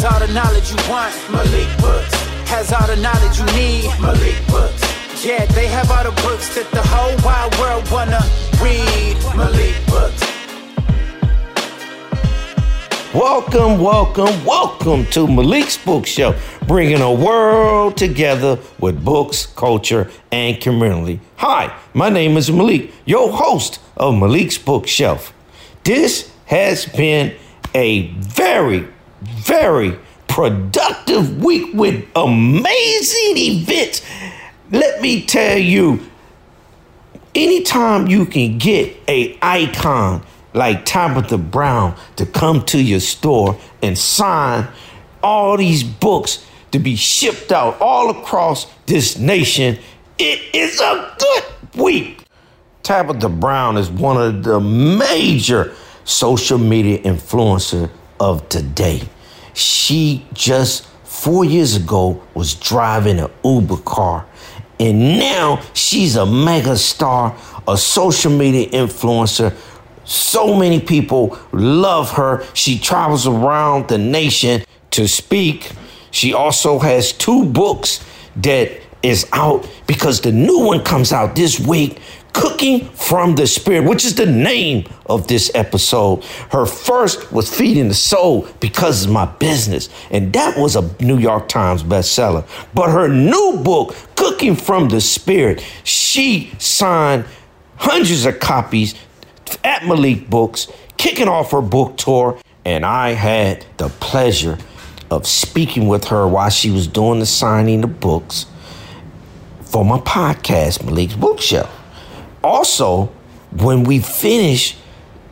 Has all the knowledge you want. Malik Books. Has all the knowledge you need. Malik Books. Yeah, they have all the books that the whole wide world wanna read. Malik Books. Welcome, welcome, welcome to Malik's Bookshelf, bringing a world together with books, culture, and community. Hi, my name is Malik, your host of Malik's Bookshelf. This has been a very, very productive week with amazing events. Let me tell you, anytime you can get a icon like Tabitha Brown to come to your store and sign all these books to be shipped out all across this nation, it is a good week. Tabitha Brown is one of the major social media influencer of today. She just four years ago was driving an Uber car and now she's a mega star, a social media influencer. So many people love her. She travels around the nation to speak. She also has two books that is out because the new one comes out this week Cooking from the Spirit, which is the name of this episode. Her first was Feeding the Soul because it's my business, and that was a New York Times bestseller. But her new book, Cooking from the Spirit, she signed hundreds of copies at Malik Books, kicking off her book tour, and I had the pleasure of speaking with her while she was doing the signing of books for my podcast, Malik's Bookshelf. Also, when we finish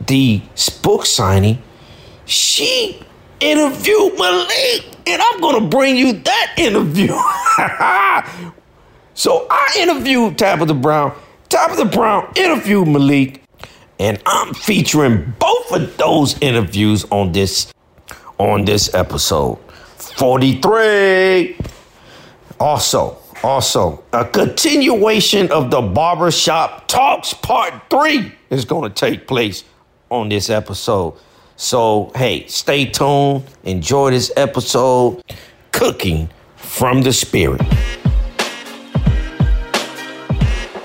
the book signing, she interviewed Malik, and I'm gonna bring you that interview. so I interviewed Tabitha Brown. Tabitha Brown interviewed Malik, and I'm featuring both of those interviews on this on this episode. 43. Also, also, a continuation of the Barbershop Talks Part 3 is going to take place on this episode. So, hey, stay tuned. Enjoy this episode Cooking from the Spirit.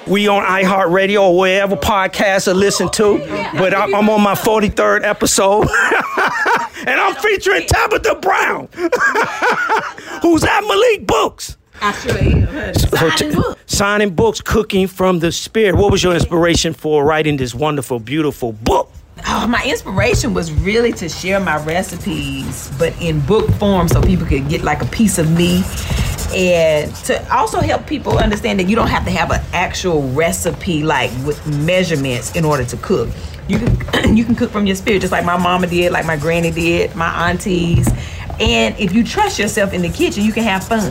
We on iHeartRadio or wherever podcasts are listened to. But I'm, I'm on my 43rd episode. and I'm featuring Tabitha Brown, who's at Malik Books. I sure am. Signing books. Signing books, cooking from the spirit. What was your inspiration for writing this wonderful, beautiful book? Oh, my inspiration was really to share my recipes, but in book form so people could get like a piece of me. And to also help people understand that you don't have to have an actual recipe like with measurements in order to cook. You can you can cook from your spirit just like my mama did, like my granny did, my aunties. And if you trust yourself in the kitchen, you can have fun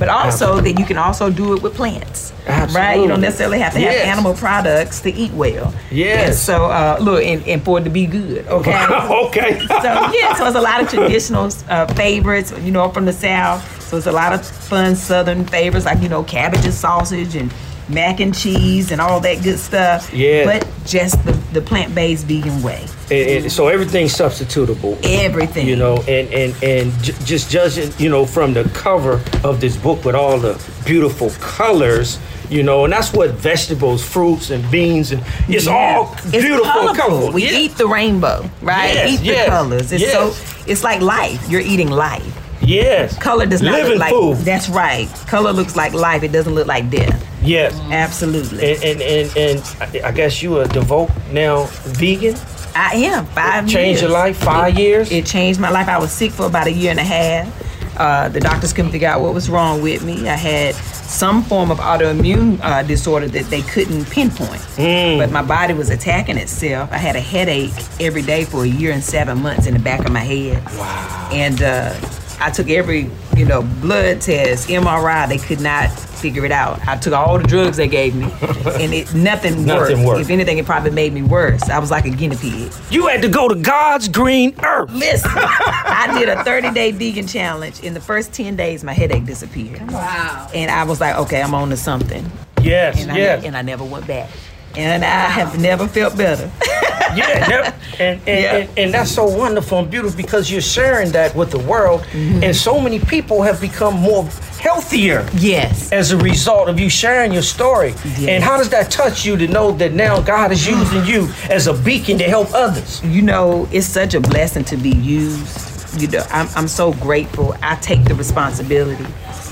but also that you can also do it with plants. Absolutely. Right? You don't necessarily have to have animal products to eat well. Yes. And so uh, look, and, and for it to be good. Okay. okay. so yeah, so it's a lot of traditional uh, favorites, you know, from the south. So it's a lot of fun southern favorites like you know cabbage and sausage and mac and cheese and all that good stuff. Yeah. But just the, the plant based vegan way. And- and so everything's substitutable. Everything. You know, and and and j- just judging, you know, from the cover of this book with all the beautiful colors, you know, and that's what vegetables, fruits, and beans, and it's all It's beautiful, colorful. colorful. We Yeah. eat the rainbow, right? Yes, eat yes, the colors. It's yes. so it's like life. You're eating life. Yes. Color does not Living look like food. that's right. Color looks like life. It doesn't look like death. Yes. Absolutely. And and and, and I- guess you a devout now vegan. I am five years. Changed your life five It- years. It changed my life. I was sick for about a year and a half. Uh, the doctors couldn't figure out what was wrong with me. I had some form of autoimmune uh, disorder that they couldn't pinpoint. Hmm. But my body was attacking itself. I had a headache every day for a year and seven months in the back of my head. Wow. And uh, I took every, you know, blood test, MRI. They could not figure it out. I took all the drugs they gave me, and it nothing, Nothing worked. If anything, it probably made me worse. I was like a guinea pig. You had to go to God's green earth. Listen, I did a 30 day vegan challenge. In the first 10 days, my headache disappeared. Wow. And I was like, okay, I'm on to something. Yes, And, I, yes. and I never went back. And I have never felt better. yeah, and, and, Yeah. and, and that's so wonderful and beautiful because you're sharing that with the world, mm-hmm. and so many people have become more healthier yes. as a result of you sharing your story. Yes. And how does that touch you to know that now God is using you as a beacon to help others? You know, it's such a blessing to be used. You know, I'm, I'm so grateful. I take the responsibility.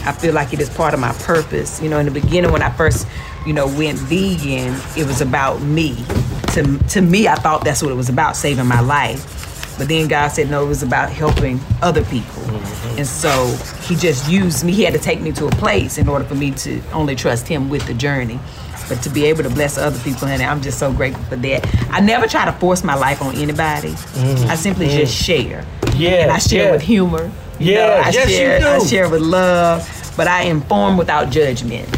I feel like it is part of my purpose. You know, in the beginning when I first, you know, went vegan, it was about me. To to me, I thought that's what it was about, saving my life. But then God said, no, it was about helping other people. Mm-hmm. And so He just used me. He had to take me to a place in order for me to only trust Him with the journey. But to be able to bless other people, and I'm just so grateful for that. I never try to force my life on anybody. Mm-hmm. I simply just mm-hmm. share. Yeah, And I share yeah. with humor. Yeah, I yes, you share, I share with love, but I inform without judgment.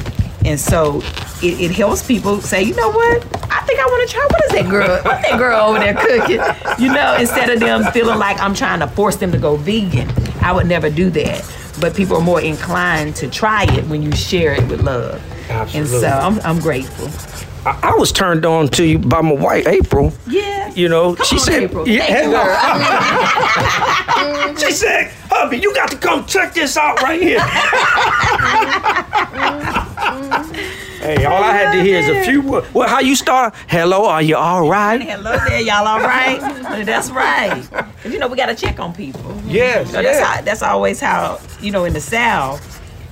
And so it, it helps people say, you know what? I think I want to try. What is that girl? What's that girl over there cooking? You know, instead of them feeling like I'm trying to force them to go vegan, I would never do that. But people are more inclined to try it when you share it with love. Absolutely. And so I'm, I'm grateful. I, I was turned on to you by my wife, April. Yeah. You know, Come she on, said, April. Yeah, Thank hello. Mm-hmm. she said, hubby, you got to come check this out right here. Mm-hmm. Mm-hmm. Hey, all I had to hear is a few words. Well, how you start? Hello, are you all right? Hello there, y'all all right? That's right. 'Cause, you know, we got to check on people. Yes, You know, that's, yes. how, that's always how, you know, in the South,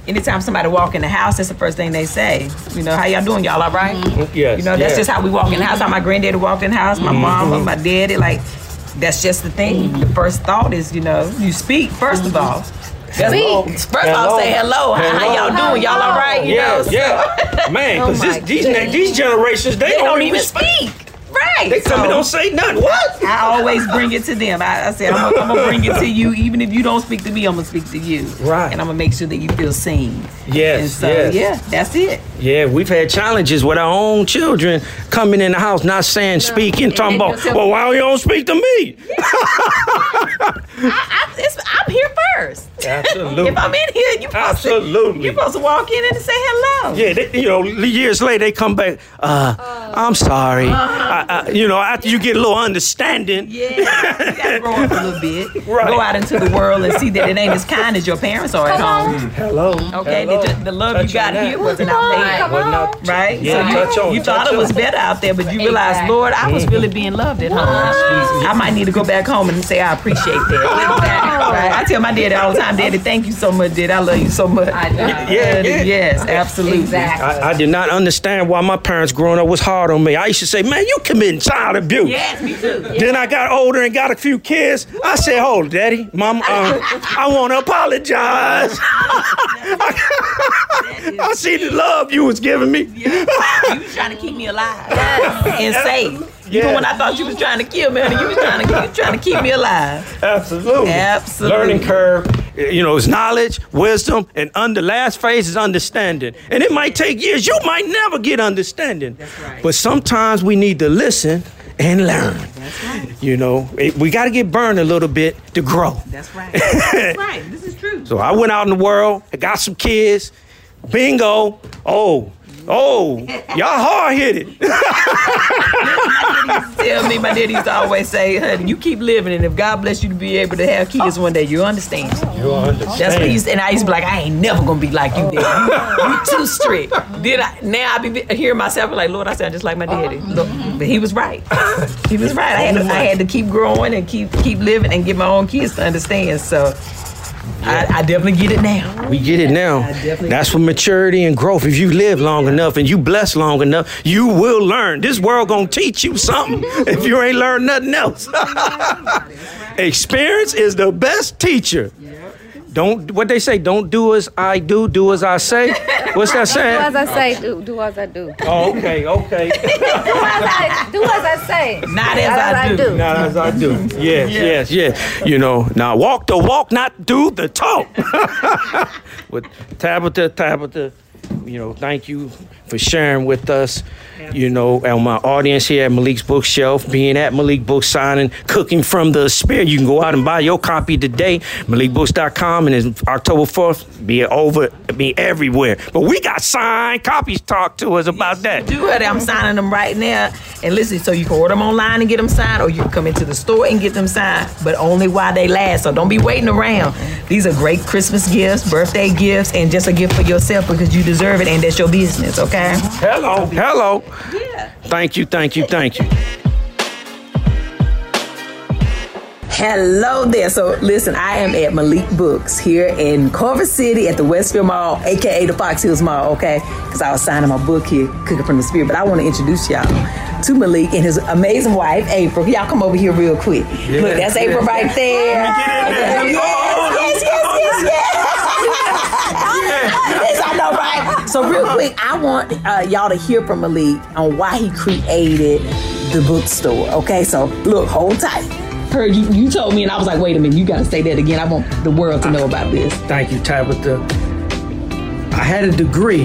anytime somebody walk in the house, that's the first thing they say. You know, how y'all doing? Y'all all right? Yes, You know, that's yes. just how we walk in the house. How my granddaddy walked in the house, my mom, Mm-hmm. my daddy, like, that's just the thing. The first thought is, you know, you speak, first of all. That's- Hello. First of Hello. all, say hello. How, how y'all Hello. doing? Y'all all right? You Yeah, know, so yeah. Man, because Oh these, these generations, they, They don't even speak. Right. They come and So- don't say nothing. What? I always bring it to them. I, I said, I'm gonna, bring it to you. Even if you don't speak to me, I'm gonna speak to you. Right. And I'm gonna make sure that you feel seen. Yes, And so, yes. yeah, that's it. Yeah, we've had challenges with our own children coming in the house, not saying, speaking, talking about, well, why you don't speak to me? I, I, it's, I'm here first. Absolutely. If I'm in here, you supposed Absolutely. To, you supposed to walk in and say hello. Yeah, they, you know, years later they come back. Uh, I'm sorry. I, I, you know, after you get a little understanding. Yeah, you gotta grow up a little bit. Right. Go out into the world and see that it ain't as kind as your parents are at home. Hello. Okay, hello. the, the love Touch you got here wasn't out there. Wasn't out- Right? Yeah, so touch you, on, you thought touch it was on. better out there, but you realized, Exactly. Lord, I was mm-hmm. really being loved at home. I might need to go back home and say I appreciate that. Right? I tell my daddy all the time, Daddy, thank you so much, Daddy. I love you so much. I know. Yeah, yeah. Yes, absolutely. Exactly. I, I did not understand why my parents growing up was hard on me. I used to say, man, you committing child abuse. Yes, me too. Then I got older and got a few kids. I said, "Hold, it, Daddy, Mom, um, I want to apologize. I see the love you was giving me. You was trying to keep me alive and safe. Yeah. Even when I thought you was trying to kill me, honey, you was trying to, you was trying to keep me alive. Absolutely, Absolutely. Learning curve, you know, is knowledge, wisdom, and under last phase is understanding. And it might take years. You might never get understanding. That's right. But sometimes we need to listen and learn. That's right. You know, it- we got to get burned a little bit to grow. That's right. That's right. This is true. So I went out in the world, I got some kids, bingo. Oh, oh, y'all hard headed. Tell me, my daddy used to always say, honey, you keep living, and if God bless you to be able to have kids one day, you'll understand. You understand. That's what he used to, and I used to be like, I ain't never gonna be like you, daddy. You, you too strict. Then I, now I be hearing myself like, Lord, I sound just like my daddy. Look, but he was right. He was right. I had to, I had to keep growing and keep keep living and get my own kids to understand. So I, I definitely get it now. We get it now. That's for maturity and growth. If you live long enough and you bless long enough, you will learn. This world gonna teach you something if you ain't learned nothing else. Experience is the best teacher. Don't what they say. Don't do as I do. Do as I say. What's that saying? Do as I say, do, do as I do. Oh, okay, okay. Do as I, do as I say. Not as I do. Not as I do. Yes, yes, yes. You know, now walk the walk, not do the talk. With Tabitha, Tabitha, you know, thank you for sharing with us. You know, and my audience here at Malik's Bookshelf, being at Malik Book Signing, cooking from the spirit. You can go out and buy your copy today, MalikBooks.com, and it's October 4th. Be over, be everywhere. But we got signed copies. Talk to us about that. Do it. I'm signing them right now. And listen, so you can order them online and get them signed, or you can come into the store and get them signed, but only while they last. So don't be waiting around. These are great Christmas gifts, birthday gifts, and just a gift for yourself because you deserve it and that's your business, okay? Hello, hello. Yeah. Thank you, thank you, thank you. Hello there. So listen, I am at Malik Books here in Culver City at the Westfield Mall, aka the Fox Hills Mall, okay? Because I was signing my book here, Cooking from the Spirit. But I want to introduce y'all to Malik and his amazing wife, April. Y'all come over here real quick. Look, that's April right there. Yes, oh, yes, yes, I? So real quick, I want uh, y'all to hear from Malik on why he created the bookstore. Okay, so look, hold tight. Heard you, you told me, and I was like, wait a minute, you got to say that again. I want the world to know about this. Thank you, Tabitha. I had a degree,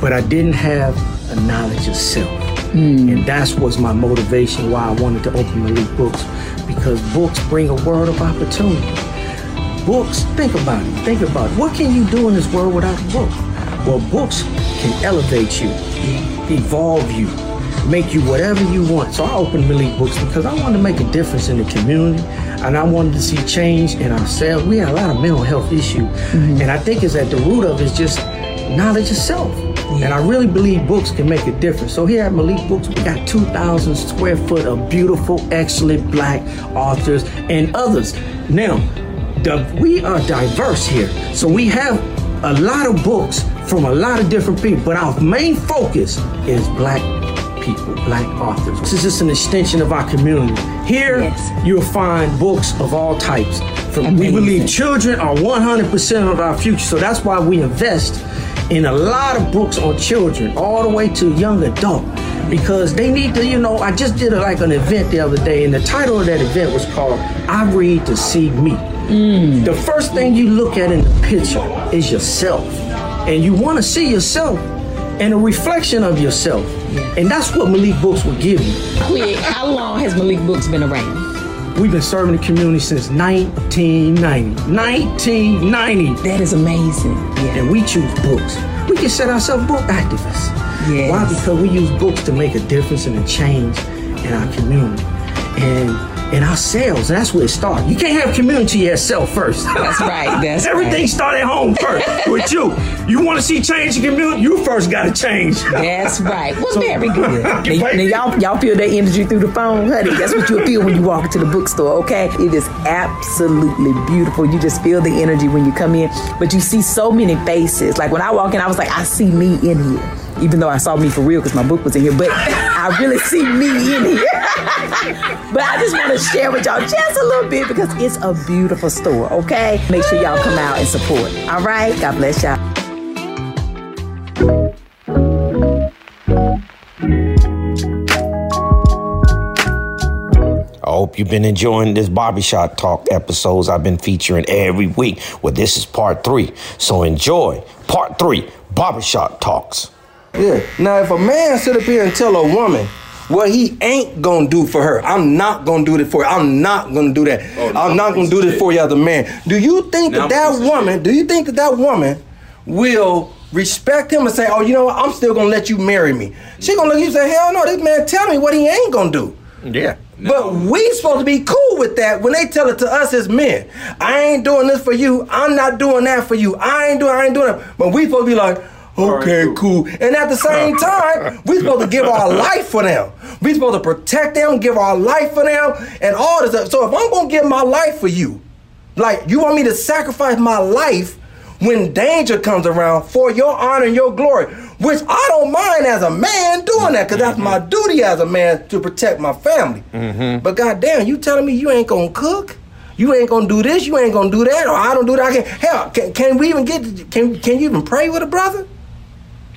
but I didn't have a knowledge of self. And that's was my motivation why I wanted to open Malik Books, because books bring a world of opportunity. Books, think about it. Think about it. What can you do in this world without a book? Well, books can elevate you, evolve you, make you whatever you want. So I opened Malik Books because I wanted to make a difference in the community and I wanted to see change in ourselves. We had a lot of mental health issues. Mm-hmm. And I think it's at the root of it is just knowledge itself. self. And I really believe books can make a difference. So here at Malik Books, we got 2,000 square foot of beautiful, excellent black authors and others. Now, the, we are diverse here. So we have a lot of books from a lot of different people, but our main focus is black people, black authors. This is just an extension of our community. Here, Yes. you'll find books of all types. From, we believe children are 100% of our future, so that's why we invest in a lot of books on children, all the way to young adult, because they need to, you know. I just did a, like an event the other day, and the title of that event was called "I Read to See Me." Mm. The first thing you look at in the picture is yourself, and you want to see yourself and a reflection of yourself, and that's what Malik Books will give you. Quick, how long has Malik Books been around? We've been serving the community since 1990. 1990. That is amazing. Yeah. And we choose books. We consider ourselves book activists. Yes. Why? Because we use books to make a difference and a change in our community and in ourselves. And that's where it starts. You can't have community yourself first. That's right. That's Everything right. start at home first with you. You want to see change in community? You first got to change. That's right. Well, very good. Now, You now y'all, y'all feel that energy through the phone, honey. That's what you'll feel when you walk into the bookstore, okay? It is absolutely beautiful. You just feel the energy when you come in. But you see so many faces. Like when I walk in, I was like, I see me in here. Even though I saw me for real because my book was in here, but I really see me in here. but I just want to share with y'all just a little bit because it's a beautiful store, okay? Make sure y'all come out and support. All right? God bless y'all. I hope you've been enjoying this barbershop talk episodes I've been featuring every week. Well, this is part three. So enjoy part three barbershop talks. Yeah. Now, if a man sit up here and tell a woman what he ain't gonna do for her, I'm not gonna do it for her. I'm not gonna do that. I'm not gonna do this for you as a man. Do you think Now that I'm that woman? Do you think that that woman will respect him and say, "Oh, you know what? I'm still gonna let you marry me"? She gonna look at you and say, "Hell no! This man tell me what he ain't gonna do." Yeah. But we supposed to be cool with that when they tell it to us as men. I ain't doing this for you. I'm not doing that for you. I ain't doing. I ain't doing it. But we supposed to be like, okay, right, cool. And at the same time, we supposed to give our life for them. We supposed to protect them, give our life for them, and all this. stuff. So if I'm gonna give my life for you, like you want me to sacrifice my life when danger comes around for your honor and your glory, which I don't mind as a man doing that, because that's my duty as a man to protect my family. Mm-hmm. But goddamn, you telling me you ain't gonna cook? You ain't gonna do this, you ain't gonna do that, or I don't do that. I can hell, can, can we even get can can you even pray with a brother?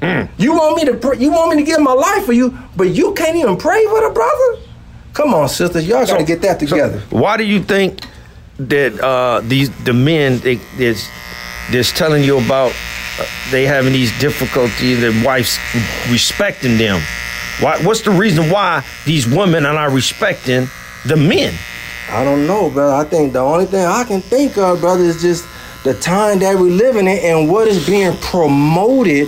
You want me to pray, you want me to give my life for you, but you can't even pray with a brother? Come on, sisters, y'all gotta get that together. Why do you think that uh, these the men they, that's, that's telling you about uh, they having these difficulties, their wives respecting them? Why, what's the reason why these women are not respecting the men? I don't know, brother. I think the only thing I can think of, brother, is just the time that we're living in and what is being promoted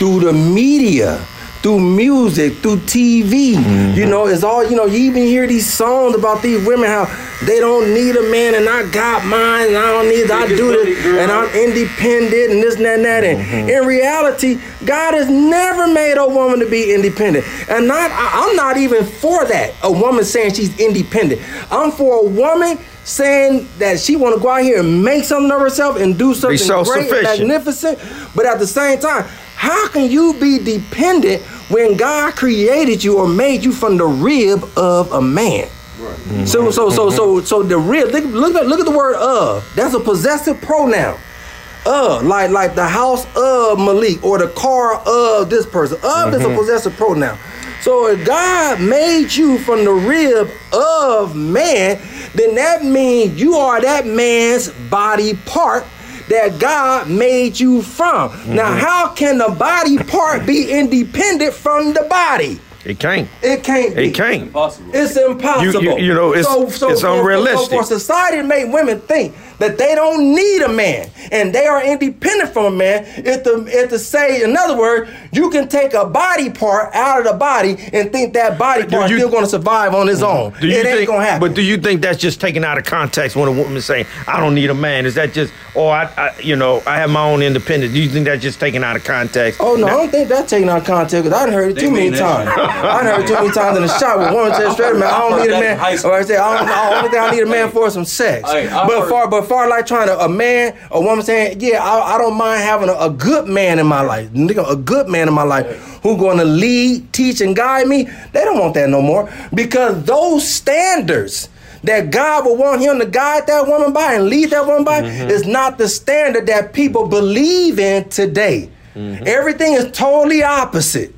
through the media. Through music, through TV, you know, it's all you know. You even hear these songs about these women how they don't need a man, and I got mine, and I don't need. I do this, and I'm independent, and this and that and that. And in reality, God has never made a woman to be independent, and not. I, I'm not even for that. A woman saying she's independent. I'm for a woman saying that she want to go out here and make something of herself and do something great, and magnificent. But at the same time, how can you be dependent when God created you or made you from the rib of a man? So so so so so the rib. Look look at look at the word of. That's a possessive pronoun. Of like like the house of Malik or the car of this person. Of is a mm-hmm. possessive pronoun. So if God made you from the rib of man, then that means you are that man's body part that God made you from. Now, mm-hmm. how can the body part be independent from the body? It can't. It can't be. It can't. It's Impossible. It's impossible. You- you- you know, it's- it's for- for- unrealistic. So for, society to make women think that they don't need a man and they are independent from a man is to, is to say, in other words, you can take a body part out of the body and think that body part you- still going to survive on its own. Do you it ain't think, going to happen. But do you think that's just taken out of context when a woman saying, "I don't need a man"? Is that just, or I, I you know, I have my own independence? Do you think that's just taken out of context? Oh no, I don't think that's taken out of context because I done heard it too many times. I it too many times in the shop with women say straight man, I don't need a man. Or I say I don't the only thing I need a man for is some sex. Hey, but far but far like trying to a man, a woman saying, Yeah, I, I don't mind having a, a good man in my life. Nigga, a good man in my life who gonna lead, teach, and guide me. They don't want that no more. Because those standards that God would want him to guide that woman by and lead that woman by is not the standard that people believe in today. Everything is totally opposite.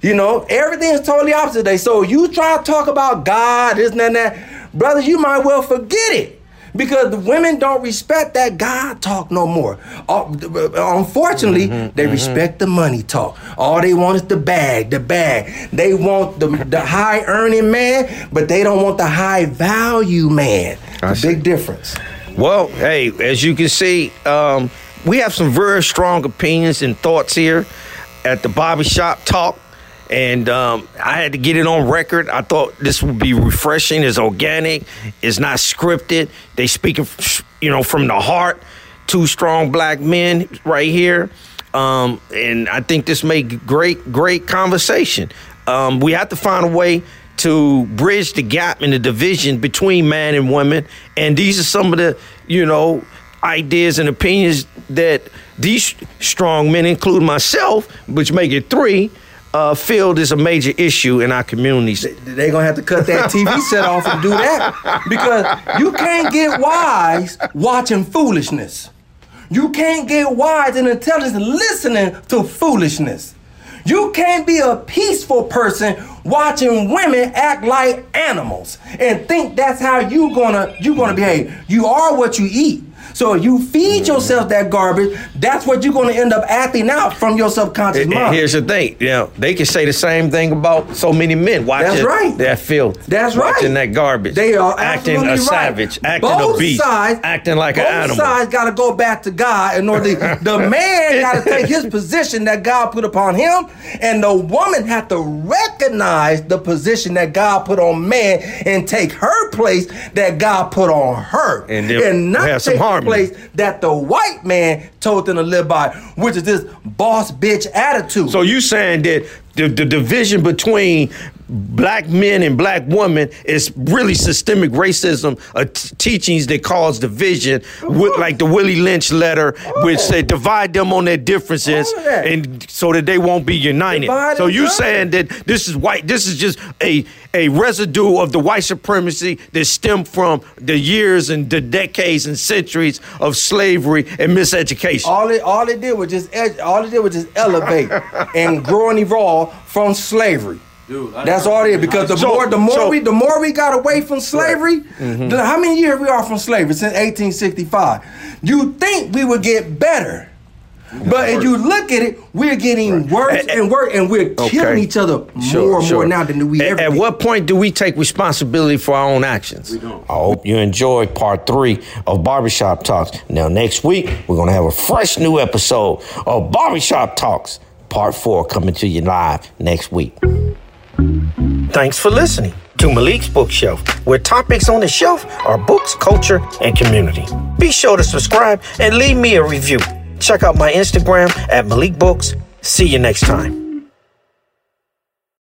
You know, everything is totally opposite today. So you try to talk about God, this and that, and that, brother, you might well forget it. Because the women don't respect that God talk no more. Uh, Unfortunately, they respect the money talk. All they want is the bag, the bag. They want the, the high earning man, but they don't want the high value man. I A see. big difference. Well, hey, as you can see, um, we have some very strong opinions and thoughts here at the Barbershop Talk. And um, I had to get it on record. I thought this would be refreshing. It's organic. It's not scripted. They speaking, you know, from the heart. Two strong black men right here. Um, and I think this made great, great conversation. Um, we have to find a way to bridge the gap in the division between man and women. And these are some of the, you know, ideas and opinions that these strong men, include myself, which make it three, uh, feel is a major issue in our communities. They're gonna have to cut that TV set off and do that because you can't get wise watching foolishness. You can't get wise and intelligent listening to foolishness. You can't be a peaceful person watching women act like animals and think that's how you gonna you gonna behave. You are what you eat. So if you feed mm-hmm. yourself that garbage, that's what you're gonna end up acting out from your subconscious And- and mind. here's the thing, you know, they can say the same thing about so many men watching That's right. that filth. That's right. Watching that garbage. They are acting a right. savage, acting both a beast, sides, acting like an animal. Both sides got to go back to God in order. To, the man got to take his position that God put upon him, and the woman had to recognize the position that God put on man and take her place that God put on her, And then not have some take harmony. Place that the white man told them to live by, which is this boss bitch attitude. So you saying that the, the division between black men and black women is really systemic racism, uh, t- teachings that cause division, with, like the Willie Lynch letter, which said divide them on their differences, All of that. and so that they won't be united. Divide so you saying that this is white? This is just a a residue of the white supremacy that stemmed from the years and the decades and centuries of slavery and miseducation. All it all it did was just ed- all it did was just elevate and grow and evolve from slavery. Dude, That's all it is. Because the So- more the more so- we the more we got away from slavery, Mm-hmm. the- how many years we are from slavery since 1865? You think we would get better. But if you look at it, we're getting worse and worse, and we're killing each other more and more now than we at, ever At did. what point do we take responsibility for our own actions? We don't. I hope you enjoyed part three of Barbershop Talks. Now, next week, we're going to have a fresh new episode of Barbershop Talks. Part four coming to you live next week. Thanks for listening to Malik's Bookshelf, where topics on the shelf are books, culture, and community. Be sure to subscribe and leave me a review. Check out my Instagram at Malik Books. See you next time.